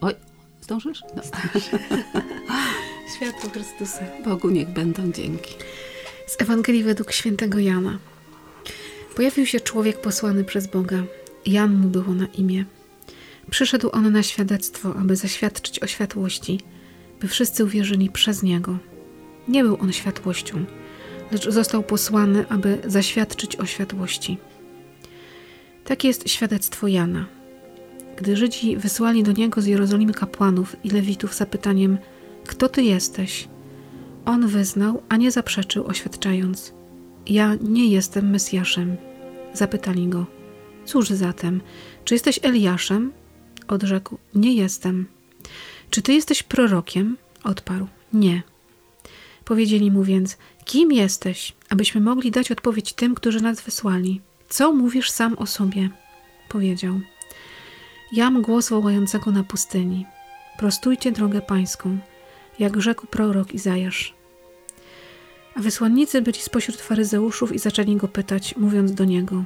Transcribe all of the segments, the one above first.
Oj, zdążysz? No. Światło Chrystusa. Bogu niech będą dzięki. Z Ewangelii według świętego Jana. Pojawił się człowiek posłany przez Boga. Jan mu było na imię. Przyszedł on na świadectwo, aby zaświadczyć o światłości, by wszyscy uwierzyli przez niego. Nie był on światłością, lecz został posłany, aby zaświadczyć o światłości. Takie jest świadectwo Jana. Gdy Żydzi wysłali do niego z Jerozolimy kapłanów i lewitów zapytaniem: Kto ty jesteś? On wyznał, a nie zaprzeczył, oświadczając: Ja nie jestem Mesjaszem. Zapytali go: Cóż zatem, czy jesteś Eliaszem? Odrzekł: Nie jestem. Czy ty jesteś prorokiem? Odparł: Nie. Powiedzieli mu więc: Kim jesteś, abyśmy mogli dać odpowiedź tym, którzy nas wysłali? Co mówisz sam o sobie? Powiedział: Jam głos wołającego na pustyni. Prostujcie drogę pańską, jak rzekł prorok Izajasz. A wysłannicy byli spośród faryzeuszów i zaczęli go pytać, mówiąc do niego: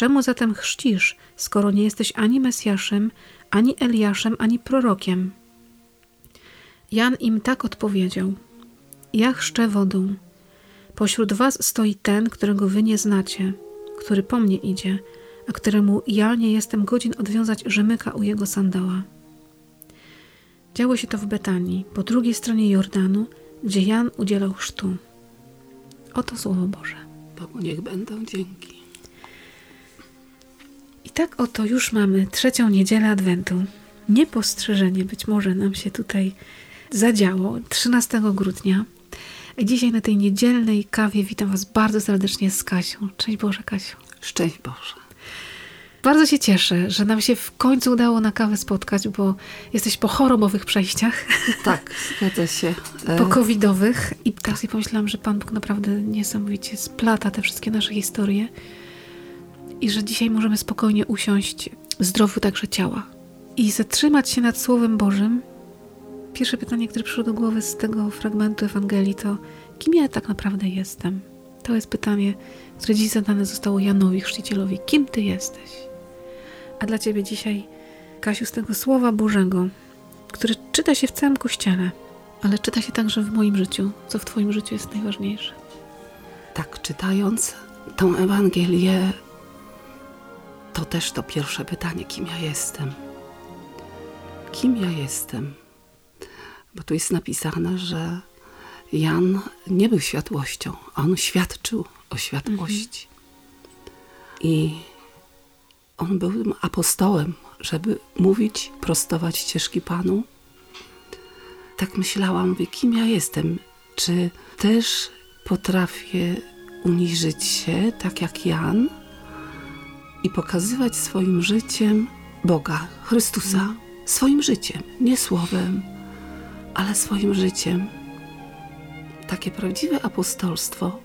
Czemu zatem chrzcisz, skoro nie jesteś ani Mesjaszem, ani Eliaszem, ani prorokiem? Jan im tak odpowiedział: Ja chrzczę wodą. Pośród was stoi ten, którego wy nie znacie, który po mnie idzie, a któremu ja nie jestem godzin odwiązać rzemyka u jego sandała. Działo się to w Betanii, po drugiej stronie Jordanu, gdzie Jan udzielał chrztu. Oto słowo Boże. Bogu niech będą dzięki. Tak oto już mamy trzecią niedzielę Adwentu. Niepostrzeżenie być może nam się tutaj zadziało 13 grudnia. Dzisiaj na tej niedzielnej kawie witam Was bardzo serdecznie z Kasią. Cześć Boże, Kasiu. Szczęść Boże. Bardzo się cieszę, że nam się w końcu udało na kawę spotkać, bo jesteś po chorobowych przejściach. Tak, zgadza się. po covidowych. I teraz sobie pomyślałam, że Pan Bóg naprawdę niesamowicie splata te wszystkie nasze historie i że dzisiaj możemy spokojnie usiąść zdrowiu także ciała i zatrzymać się nad Słowem Bożym. Pierwsze pytanie, które przyszło do głowy z tego fragmentu Ewangelii to kim ja tak naprawdę jestem? To jest pytanie, które dziś zadane zostało Janowi Chrzcicielowi. Kim Ty jesteś? A dla Ciebie dzisiaj, Kasiu, z tego Słowa Bożego, które czyta się w całym Kościele, ale czyta się także w moim życiu. Co w Twoim życiu jest najważniejsze? Tak, czytając tą Ewangelię, to też to pierwsze pytanie, kim ja jestem? Kim ja jestem? Bo tu jest napisane, że Jan nie był światłością, on świadczył o światłości. I on był apostołem, żeby mówić, prostować ścieżki Panu. Tak myślałam, mówię, kim ja jestem? Czy też potrafię uniżyć się, tak jak Jan, i pokazywać swoim życiem Boga, Chrystusa, swoim życiem, nie słowem, ale swoim życiem. Takie prawdziwe apostolstwo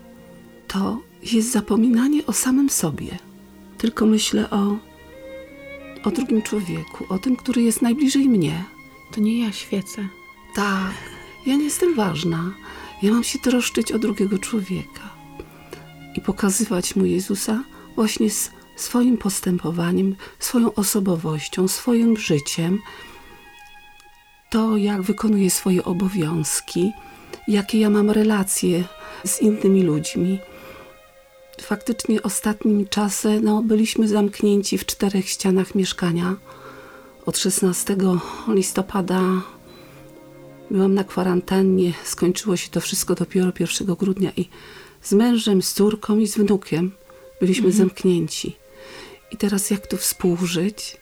to jest zapominanie o samym sobie. Tylko myślę o, o drugim człowieku, o tym, który jest najbliżej mnie. To nie ja świecę. Tak, ja nie jestem ważna. Ja mam się troszczyć o drugiego człowieka i pokazywać mu Jezusa właśnie z swoim postępowaniem, swoją osobowością, swoim życiem, to jak wykonuję swoje obowiązki, jakie ja mam relacje z innymi ludźmi. Faktycznie ostatnim czasem no, byliśmy zamknięci w czterech ścianach mieszkania. Od 16 listopada byłam na kwarantannie, skończyło się to wszystko dopiero 1 grudnia i z mężem, z córką i z wnukiem byliśmy mhm. zamknięci. I teraz jak tu współżyć,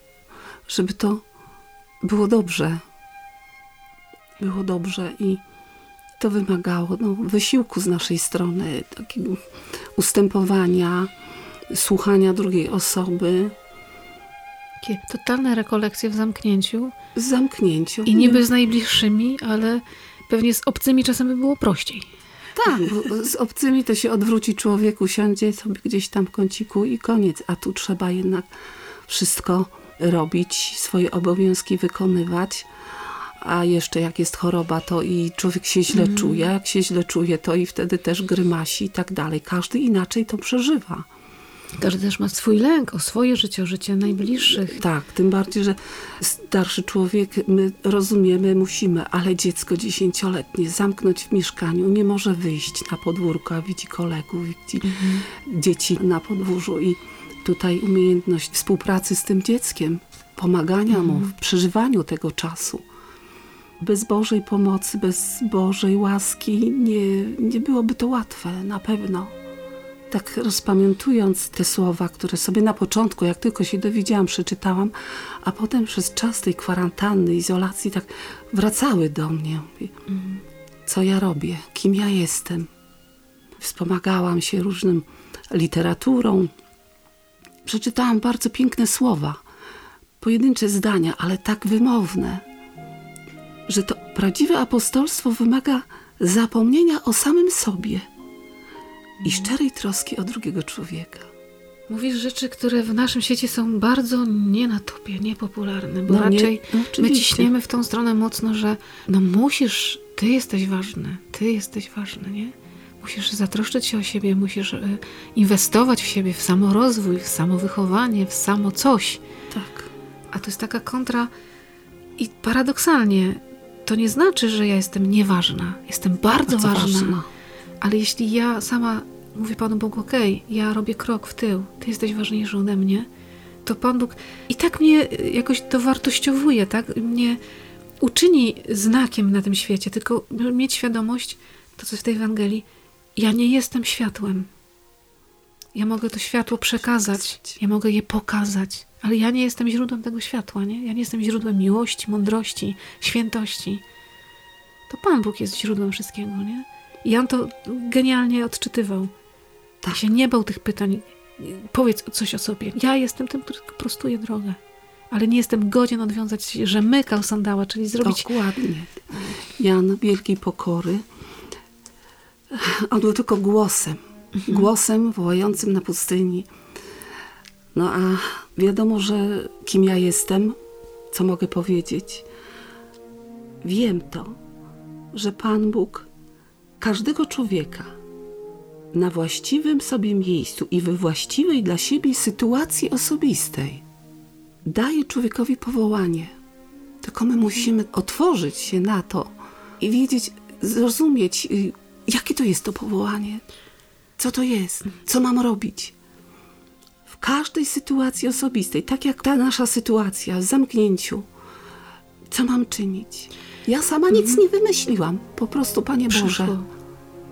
żeby to było dobrze. Było dobrze i to wymagało no, wysiłku z naszej strony, takiego ustępowania, słuchania drugiej osoby. Takie totalne rekolekcje w zamknięciu. W zamknięciu. I niby z najbliższymi, ale pewnie z obcymi czasem by było prościej. Tak, bo z obcymi to się odwróci człowiek, usiądzie sobie gdzieś tam w kąciku i koniec. A tu trzeba jednak wszystko robić, swoje obowiązki wykonywać. A jeszcze jak jest choroba, to i człowiek się źle Mhm. czuje. Jak się źle czuje, to i wtedy też grymasi i tak dalej. Każdy inaczej to przeżywa. Każdy też ma swój lęk o swoje życie, o życie najbliższych. Tak, tym bardziej, że starszy człowiek, my rozumiemy, musimy, ale dziecko dziesięcioletnie zamknąć w mieszkaniu, nie może wyjść na podwórko, a widzi kolegów, widzi dzieci na podwórzu i tutaj umiejętność współpracy z tym dzieckiem, pomagania mu w przeżywaniu tego czasu. Bez Bożej pomocy, bez Bożej łaski nie, nie byłoby to łatwe, na pewno. Tak rozpamiętując te słowa, które sobie na początku, jak tylko się dowiedziałam, przeczytałam, a potem przez czas tej kwarantanny, izolacji, tak wracały do mnie. Co ja robię? Kim ja jestem? Wspomagałam się różnym literaturą. Przeczytałam bardzo piękne słowa, pojedyncze zdania, ale tak wymowne, że to prawdziwe apostolstwo wymaga zapomnienia o samym sobie i szczerej troski o drugiego człowieka. Mówisz rzeczy, które w naszym świecie są bardzo nie na topie, niepopularne, bo No nie- raczej no my ciśniemy w tą stronę mocno, że no musisz, ty jesteś ważny, ty jesteś ważny, nie? Musisz zatroszczyć się o siebie, musisz e, inwestować w siebie, w samorozwój, w samowychowanie, w samo coś. Tak. A to jest taka kontra i paradoksalnie to nie znaczy, że ja jestem nieważna. Jestem bardzo, Bardzo ważna. ważna. Ale jeśli ja sama mówię Panu Bogu, okej, ja robię krok w tył, Ty jesteś ważniejszy ode mnie, to Pan Bóg i tak mnie y, jakoś dowartościowuje, tak? Mnie uczyni znakiem na tym świecie, tylko mieć świadomość, to co jest w tej Ewangelii, ja nie jestem światłem. Ja mogę to światło Przekazać. ja mogę je pokazać, ale ja nie jestem źródłem tego światła, nie? Ja nie jestem źródłem miłości, mądrości, świętości. To Pan Bóg jest źródłem wszystkiego, nie? I Jan to genialnie odczytywał. Tak. się nie bał tych pytań. Powiedz coś o sobie. Ja jestem tym, który prostuje drogę. Ale nie jestem godzien odwiązać się, że mykał sandała, czyli zrobić... Dokładnie. Jan wielkiej pokory. On był tylko głosem. Głosem wołającym na pustyni. No a wiadomo, że kim ja jestem, co mogę powiedzieć. Wiem to, że Pan Bóg każdego człowieka na właściwym sobie miejscu i we właściwej dla siebie sytuacji osobistej daje człowiekowi powołanie. Tylko my musimy otworzyć się na to i wiedzieć, zrozumieć, y, jakie to jest to powołanie, co to jest, co mam robić. W każdej sytuacji osobistej, tak jak ta nasza sytuacja w zamknięciu, co mam czynić? Ja sama nic nie wymyśliłam. Po prostu, Panie Boże, Przyszło.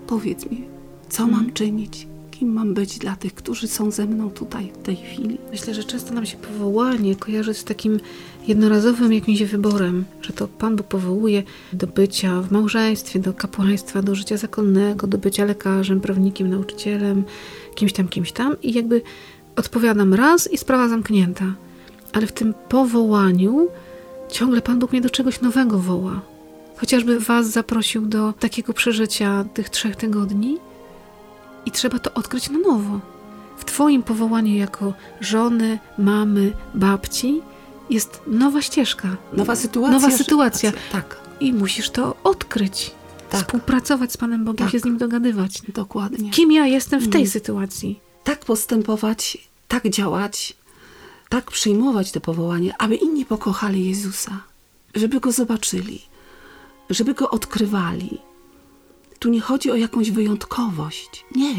Powiedz mi, co mam czynić? Kim mam być dla tych, którzy są ze mną tutaj w tej chwili? Myślę, że często nam się powołanie kojarzy z takim jednorazowym jakimś wyborem, że to Pan Bóg powołuje do bycia w małżeństwie, do kapłaństwa, do życia zakonnego, do bycia lekarzem, prawnikiem, nauczycielem, kimś tam, kimś tam i jakby odpowiadam raz i sprawa zamknięta. Ale w tym powołaniu ciągle Pan Bóg mnie do czegoś nowego woła. Chociażby Was zaprosił do takiego przeżycia tych trzech tygodni i trzeba to odkryć na nowo. W Twoim powołaniu jako żony, mamy, babci jest nowa ścieżka. Nowa sytuacja. Nowa że- sytuacja. Tak, I musisz to odkryć. Tak. Współpracować z Panem Bogiem, Tak. się z Nim dogadywać. dokładnie. Kim ja jestem w tej Mm. sytuacji? tak postępować, tak działać, tak przyjmować to powołanie, aby inni pokochali Jezusa, żeby go zobaczyli, żeby go odkrywali. Tu nie chodzi o jakąś wyjątkowość. Nie.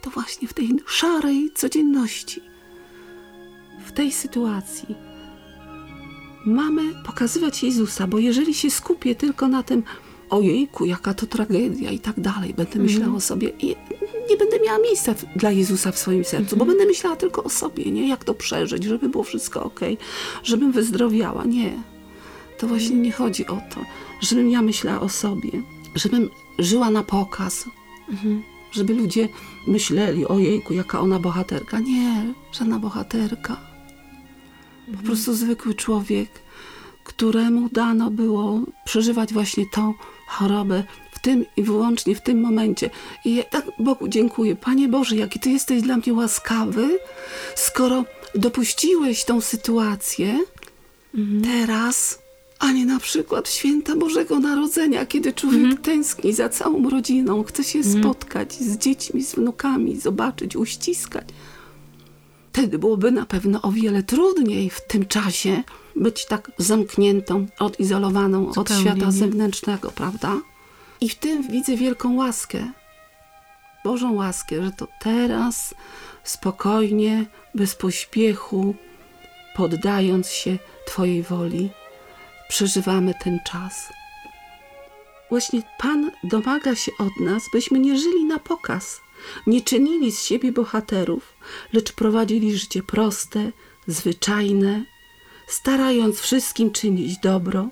To właśnie w tej szarej codzienności, w tej sytuacji mamy pokazywać Jezusa, bo jeżeli się skupię tylko na tym, ojejku, jaka to tragedia i tak dalej, będę myślała o sobie i nie będę miała miejsca dla Jezusa w swoim sercu, bo będę myślała tylko o sobie, nie? Jak to przeżyć, żeby było wszystko ok, żebym wyzdrowiała. Nie. To właśnie nie chodzi o to, żebym ja myślała o sobie, żebym żyła na pokaz, żeby ludzie myśleli, ojejku, jaka ona bohaterka. Nie, żadna bohaterka. Po prostu zwykły człowiek, któremu dano było przeżywać właśnie tą chorobę w tym i wyłącznie w tym momencie. I ja tak Bogu dziękuję. Panie Boże, jaki Ty jesteś dla mnie łaskawy, skoro dopuściłeś tą sytuację teraz, a nie na przykład w święta Bożego Narodzenia, kiedy człowiek tęskni za całą rodziną, chce się spotkać z dziećmi, z wnukami, zobaczyć, uściskać. Wtedy byłoby na pewno o wiele trudniej w tym czasie być tak zamkniętą, odizolowaną Zupełnie, od świata nie? zewnętrznego, prawda? I w tym widzę wielką łaskę, Bożą łaskę, że to teraz spokojnie, bez pośpiechu, poddając się Twojej woli, przeżywamy ten czas. Właśnie Pan domaga się od nas, byśmy nie żyli na pokaz, nie czynili z siebie bohaterów, lecz prowadzili życie proste, zwyczajne, starając wszystkim czynić dobro,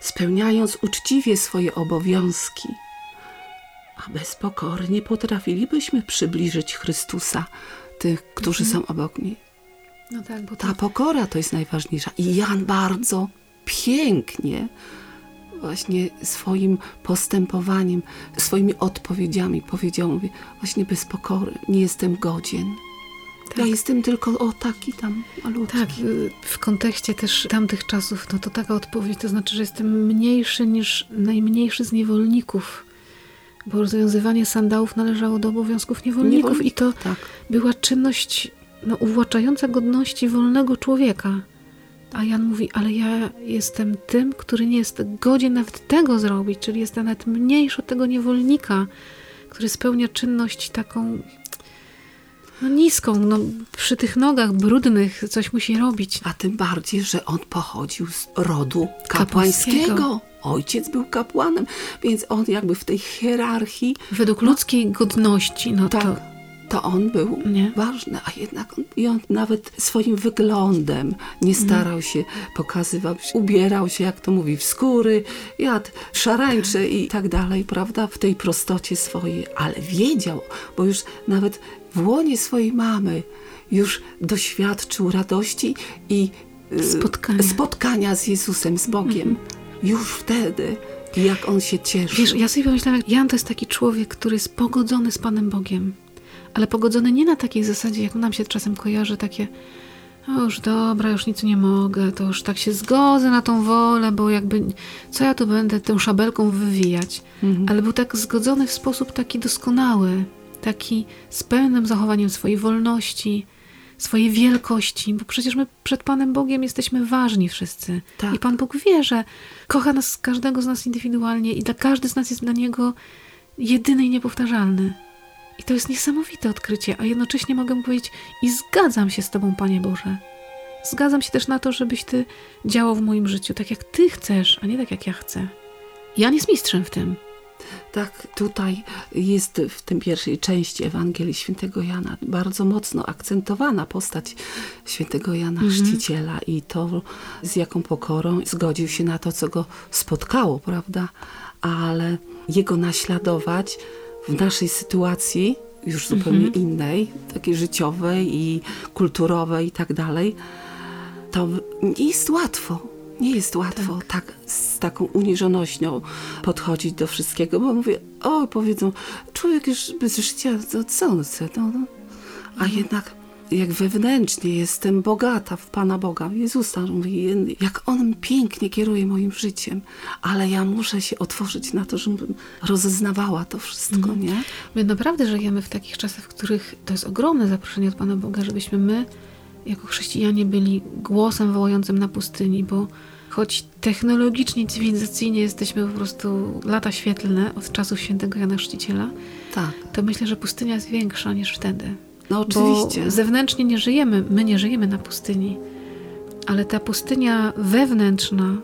spełniając uczciwie swoje obowiązki. A bez pokory nie potrafilibyśmy przybliżyć Chrystusa, tych, którzy są obok mnie. No tak, bo to Ta pokora to jest najważniejsza. I Jan bardzo pięknie właśnie swoim postępowaniem, swoimi odpowiedziami powiedział, mówi, właśnie bez pokory nie jestem godzien. Ja jestem tylko o taki tam malutki. Tak, y, w kontekście też tamtych czasów, no to taka odpowiedź to znaczy, że jestem mniejszy niż najmniejszy z niewolników. Bo rozwiązywanie sandałów należało do obowiązków niewolników Niewolnik- i to tak. była czynność no, uwłaczająca godności wolnego człowieka. A Jan mówi, ale ja jestem tym, który nie jest godzien nawet tego zrobić, czyli jestem nawet mniejszy od tego niewolnika, który spełnia czynność taką no, niską, no, przy tych nogach brudnych coś musi robić. A tym bardziej, że on pochodził z rodu Kapłańskiego. kapłańskiego. Ojciec był kapłanem, więc on jakby w tej hierarchii, Według ludzkiej godności, no tak, to to on był Nie. ważny, a jednak on, i on nawet swoim wyglądem nie starał się pokazywać, ubierał się, jak to mówi, w skóry, jadł szarańcze i tak dalej, prawda, w tej prostocie swojej, ale wiedział, bo już nawet w łonie swojej mamy już doświadczył radości i y, Spotkania. spotkania z Jezusem, z Bogiem. Już wtedy, jak on się cieszy. Wiesz, ja sobie pomyślałam, jak Jan to jest taki człowiek, który jest pogodzony z Panem Bogiem. Ale pogodzony nie na takiej zasadzie, jak nam się czasem kojarzy, takie o już dobra, już nic nie mogę, to już tak się zgodzę na tą wolę, bo jakby co ja tu będę tą szabelką wywijać. Ale był tak zgodzony w sposób taki doskonały, taki z pełnym zachowaniem swojej wolności, swojej wielkości, bo przecież my przed Panem Bogiem jesteśmy ważni wszyscy. Tak. I Pan Bóg wie, że kocha nas, każdego z nas indywidualnie i dla każdy z nas jest dla Niego jedyny i niepowtarzalny. I to jest niesamowite odkrycie, a jednocześnie mogę powiedzieć i zgadzam się z Tobą, Panie Boże. Zgadzam się też na to, żebyś Ty działał w moim życiu tak, jak Ty chcesz, a nie tak, jak ja chcę. Jan jest mistrzem w tym. Tak, tutaj jest w tym pierwszej części Ewangelii Świętego Jana bardzo mocno akcentowana postać Świętego Jana Chrzciciela i to, z jaką pokorą zgodził się na to, co go spotkało, prawda? Ale jego naśladować w naszej sytuacji, już zupełnie innej, takiej życiowej i kulturowej i tak dalej, to nie jest łatwo. Nie jest łatwo tak. z taką uniżonością podchodzić do wszystkiego, bo mówię, o, powiedzą, człowiek już bez życia, to co on chce? No, no. A jednak jak wewnętrznie jestem bogata w Pana Boga, Jezusa, mówię, jak On pięknie kieruje moim życiem, ale ja muszę się otworzyć na to, żebym rozeznawała to wszystko, nie? My naprawdę żyjemy w takich czasach, w których to jest ogromne zaproszenie od Pana Boga, żebyśmy my, jako chrześcijanie, byli głosem wołającym na pustyni, bo choć technologicznie, cywilizacyjnie jesteśmy po prostu lata świetlne od czasów świętego Jana Chrzciciela, Tak, to myślę, że pustynia jest większa niż wtedy. No oczywiście. Bo zewnętrznie nie żyjemy, my nie żyjemy na pustyni, ale ta pustynia wewnętrzna,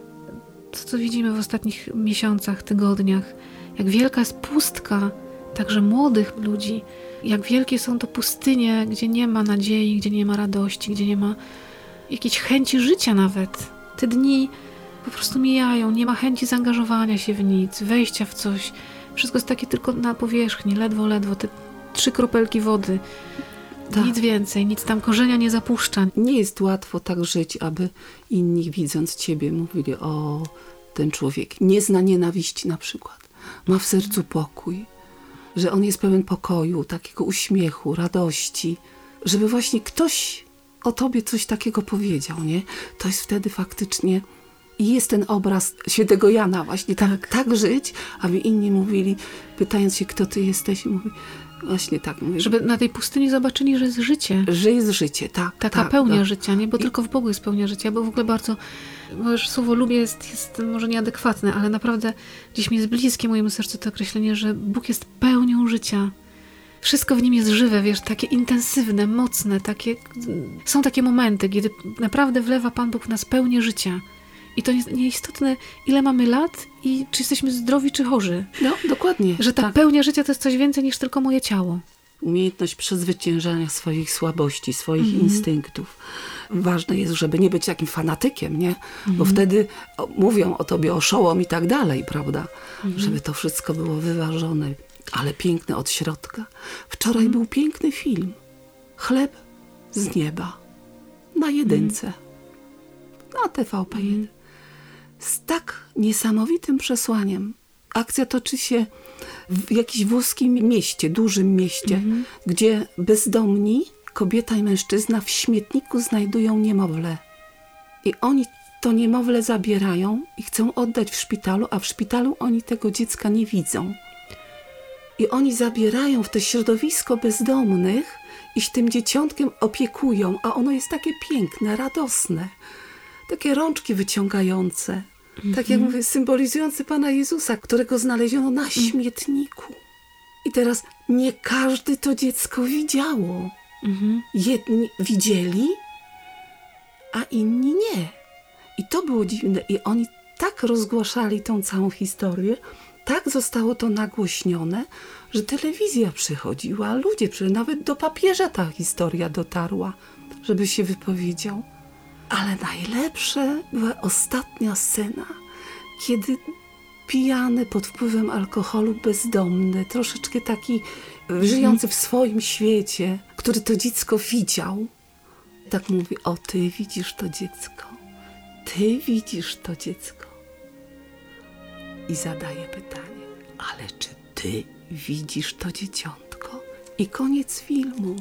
to co widzimy w ostatnich miesiącach, tygodniach, jak wielka jest pustka także młodych ludzi, jak wielkie są to pustynie, gdzie nie ma nadziei, gdzie nie ma radości, gdzie nie ma jakiejś chęci życia nawet. Te dni po prostu mijają, nie ma chęci zaangażowania się w nic, wejścia w coś. Wszystko jest takie tylko na powierzchni, ledwo, ledwo, te trzy kropelki wody. Tak. Nic więcej, nic tam korzenia nie zapuszcza. Nie jest łatwo tak żyć, aby inni widząc ciebie mówili, o, ten człowiek nie zna nienawiści na przykład. Ma w sercu pokój, że on jest pełen pokoju, takiego uśmiechu, radości. Żeby właśnie ktoś o tobie coś takiego powiedział, nie? To jest wtedy faktycznie i jest ten obraz świętego Jana właśnie tak, tak żyć, aby inni mówili, pytając się, kto ty jesteś, mówi, właśnie tak. Mówię, Żeby na tej pustyni zobaczyli, że jest życie. że jest życie, tak. Taka tak, pełnia tak. życia, nie? Bo tylko w Bogu jest pełnia życia, bo w ogóle bardzo, bo już słowo lubię jest, jest może nieadekwatne, ale naprawdę gdzieś mi jest bliskie mojemu sercu to określenie, że Bóg jest pełnią życia. Wszystko w nim jest żywe, wiesz, takie intensywne, mocne, takie... Są takie momenty, kiedy naprawdę wlewa Pan Bóg w nas pełnię życia. I to jest nieistotne, ile mamy lat i czy jesteśmy zdrowi, czy chorzy. No, dokładnie. Że ta tak. pełnia życia to jest coś więcej niż tylko moje ciało. umiejętność przezwyciężania swoich słabości, swoich Mhm. instynktów. Ważne jest, żeby nie być takim fanatykiem, nie? Bo Mhm. wtedy mówią o tobie oszołom i tak dalej, prawda? Mhm. Żeby to wszystko było wyważone, ale piękne od środka. Wczoraj był piękny film. Chleb z nieba. Na jedynce. Na TVP1. Z tak niesamowitym przesłaniem. Akcja toczy się w jakimś włoskim mieście, dużym mieście, gdzie bezdomni, kobieta i mężczyzna w śmietniku znajdują niemowlę. I oni to niemowlę zabierają i chcą oddać w szpitalu, a w szpitalu oni tego dziecka nie widzą. I oni zabierają w to środowisko bezdomnych i się tym dzieciątkiem opiekują, a ono jest takie piękne, radosne. Takie rączki wyciągające. Tak jak mówię, symbolizujące Pana Jezusa, którego znaleziono na śmietniku. I teraz nie każdy to dziecko widziało. Jedni widzieli, a inni nie. I to było dziwne. I oni tak rozgłaszali tą całą historię, tak zostało to nagłośnione, że telewizja przychodziła, ludzie przychodzili, nawet do papieża ta historia dotarła, żeby się wypowiedział. Ale najlepsze była ostatnia scena, kiedy pijany pod wpływem alkoholu, bezdomny, troszeczkę taki e, żyjący w swoim świecie, który to dziecko widział, tak mówi: O, ty widzisz to dziecko, ty widzisz to dziecko. I zadaje pytanie: Ale czy ty widzisz to dzieciątko? I koniec filmu.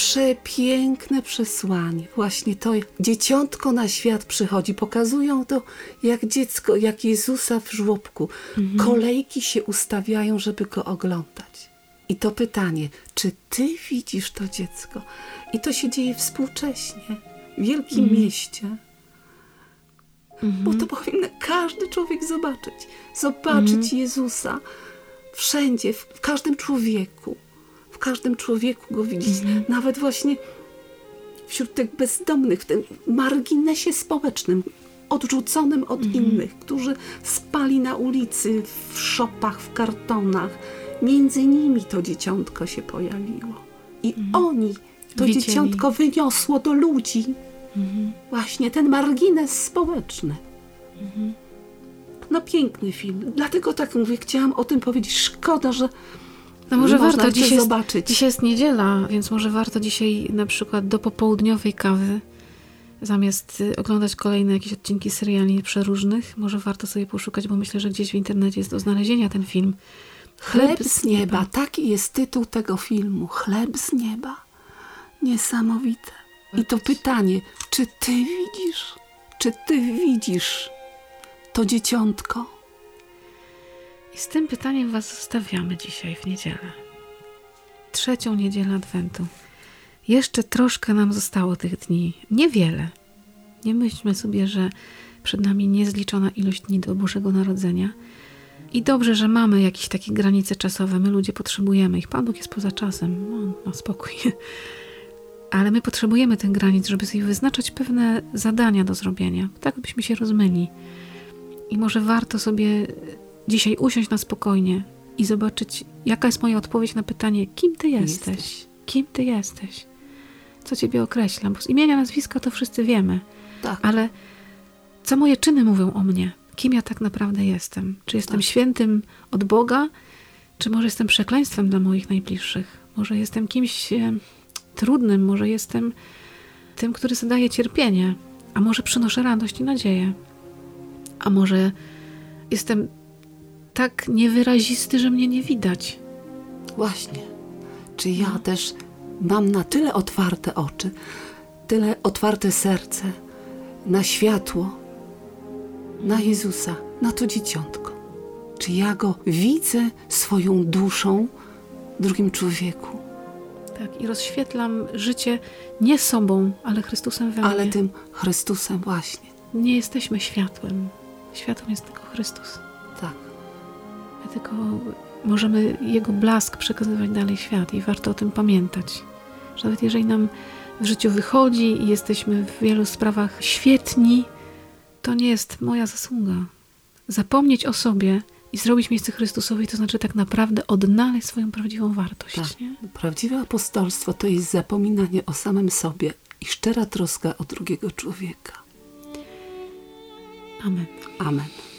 Przepiękne przesłanie. Właśnie to dzieciątko na świat przychodzi. Pokazują to jak dziecko, jak Jezusa w żłobku. Kolejki się ustawiają, żeby go oglądać. I to pytanie, czy ty widzisz to dziecko? I to się dzieje współcześnie, w wielkim mieście. Bo to powinien każdy człowiek zobaczyć. Zobaczyć Jezusa wszędzie, w każdym człowieku. W każdym człowieku go widzieć. Nawet właśnie wśród tych bezdomnych, w tym marginesie społecznym, odrzuconym od innych, którzy spali na ulicy, w szopach, w kartonach. Między nimi to dzieciątko się pojawiło. I oni to Widzieli. dzieciątko wyniosło do ludzi. Właśnie ten margines społeczny. No piękny film. Dlatego tak mówię, chciałam o tym powiedzieć. Szkoda, że No może warto, to dzisiaj jest, zobaczyć. dzisiaj jest niedziela, więc może warto dzisiaj na przykład do popołudniowej kawy, zamiast y, oglądać kolejne jakieś odcinki seriali przeróżnych, może warto sobie poszukać, bo myślę, że gdzieś w internecie jest do znalezienia ten film. Chleb z nieba. Taki jest tytuł tego filmu. Chleb z nieba. Niesamowite. I to pytanie, czy ty widzisz? Czy ty widzisz to dzieciątko? Z tym pytaniem Was zostawiamy dzisiaj w niedzielę. Trzecią niedzielę Adwentu. Jeszcze troszkę nam zostało tych dni. Niewiele. Nie myślmy sobie, że przed nami niezliczona ilość dni do Bożego Narodzenia. I dobrze, że mamy jakieś takie granice czasowe. My ludzie potrzebujemy ich. Pan Bóg jest poza czasem. On ma spokój. Ale my potrzebujemy tych granic, żeby sobie wyznaczać pewne zadania do zrobienia. Tak, byśmy się rozmyli. I może warto sobie dzisiaj usiąść na spokojnie i zobaczyć, jaka jest moja odpowiedź na pytanie, kim ty jesteś? Jesteś. Kim ty jesteś? Co ciebie określa? Bo z imienia, nazwiska to wszyscy wiemy, Tak. ale co moje czyny mówią o mnie? Kim ja tak naprawdę jestem? Czy jestem Tak. świętym od Boga, czy może jestem przekleństwem dla moich najbliższych? Może jestem kimś e, trudnym, może jestem tym, który zadaje cierpienie, a może przynoszę radość i nadzieję. A może jestem tak niewyrazisty, że mnie nie widać. Właśnie. Czy ja też mam na tyle otwarte oczy, tyle otwarte serce na światło, na Jezusa, na to dzieciątko. Czy ja go widzę swoją duszą w drugim człowieku, Tak, i rozświetlam życie nie sobą, ale Chrystusem we mnie. ale tym Chrystusem właśnie. Nie jesteśmy światłem. Światłem jest tylko Chrystus. Tylko możemy Jego blask przekazywać dalej świat i warto o tym pamiętać. Że nawet jeżeli nam w życiu wychodzi i jesteśmy w wielu sprawach świetni, to nie jest moja zasługa. Zapomnieć o sobie i zrobić miejsce Chrystusowi, to znaczy tak naprawdę odnaleźć swoją prawdziwą wartość. Tak. Nie? Prawdziwe apostolstwo to jest zapominanie o samym sobie i szczera troska o drugiego człowieka. Amen. Amen.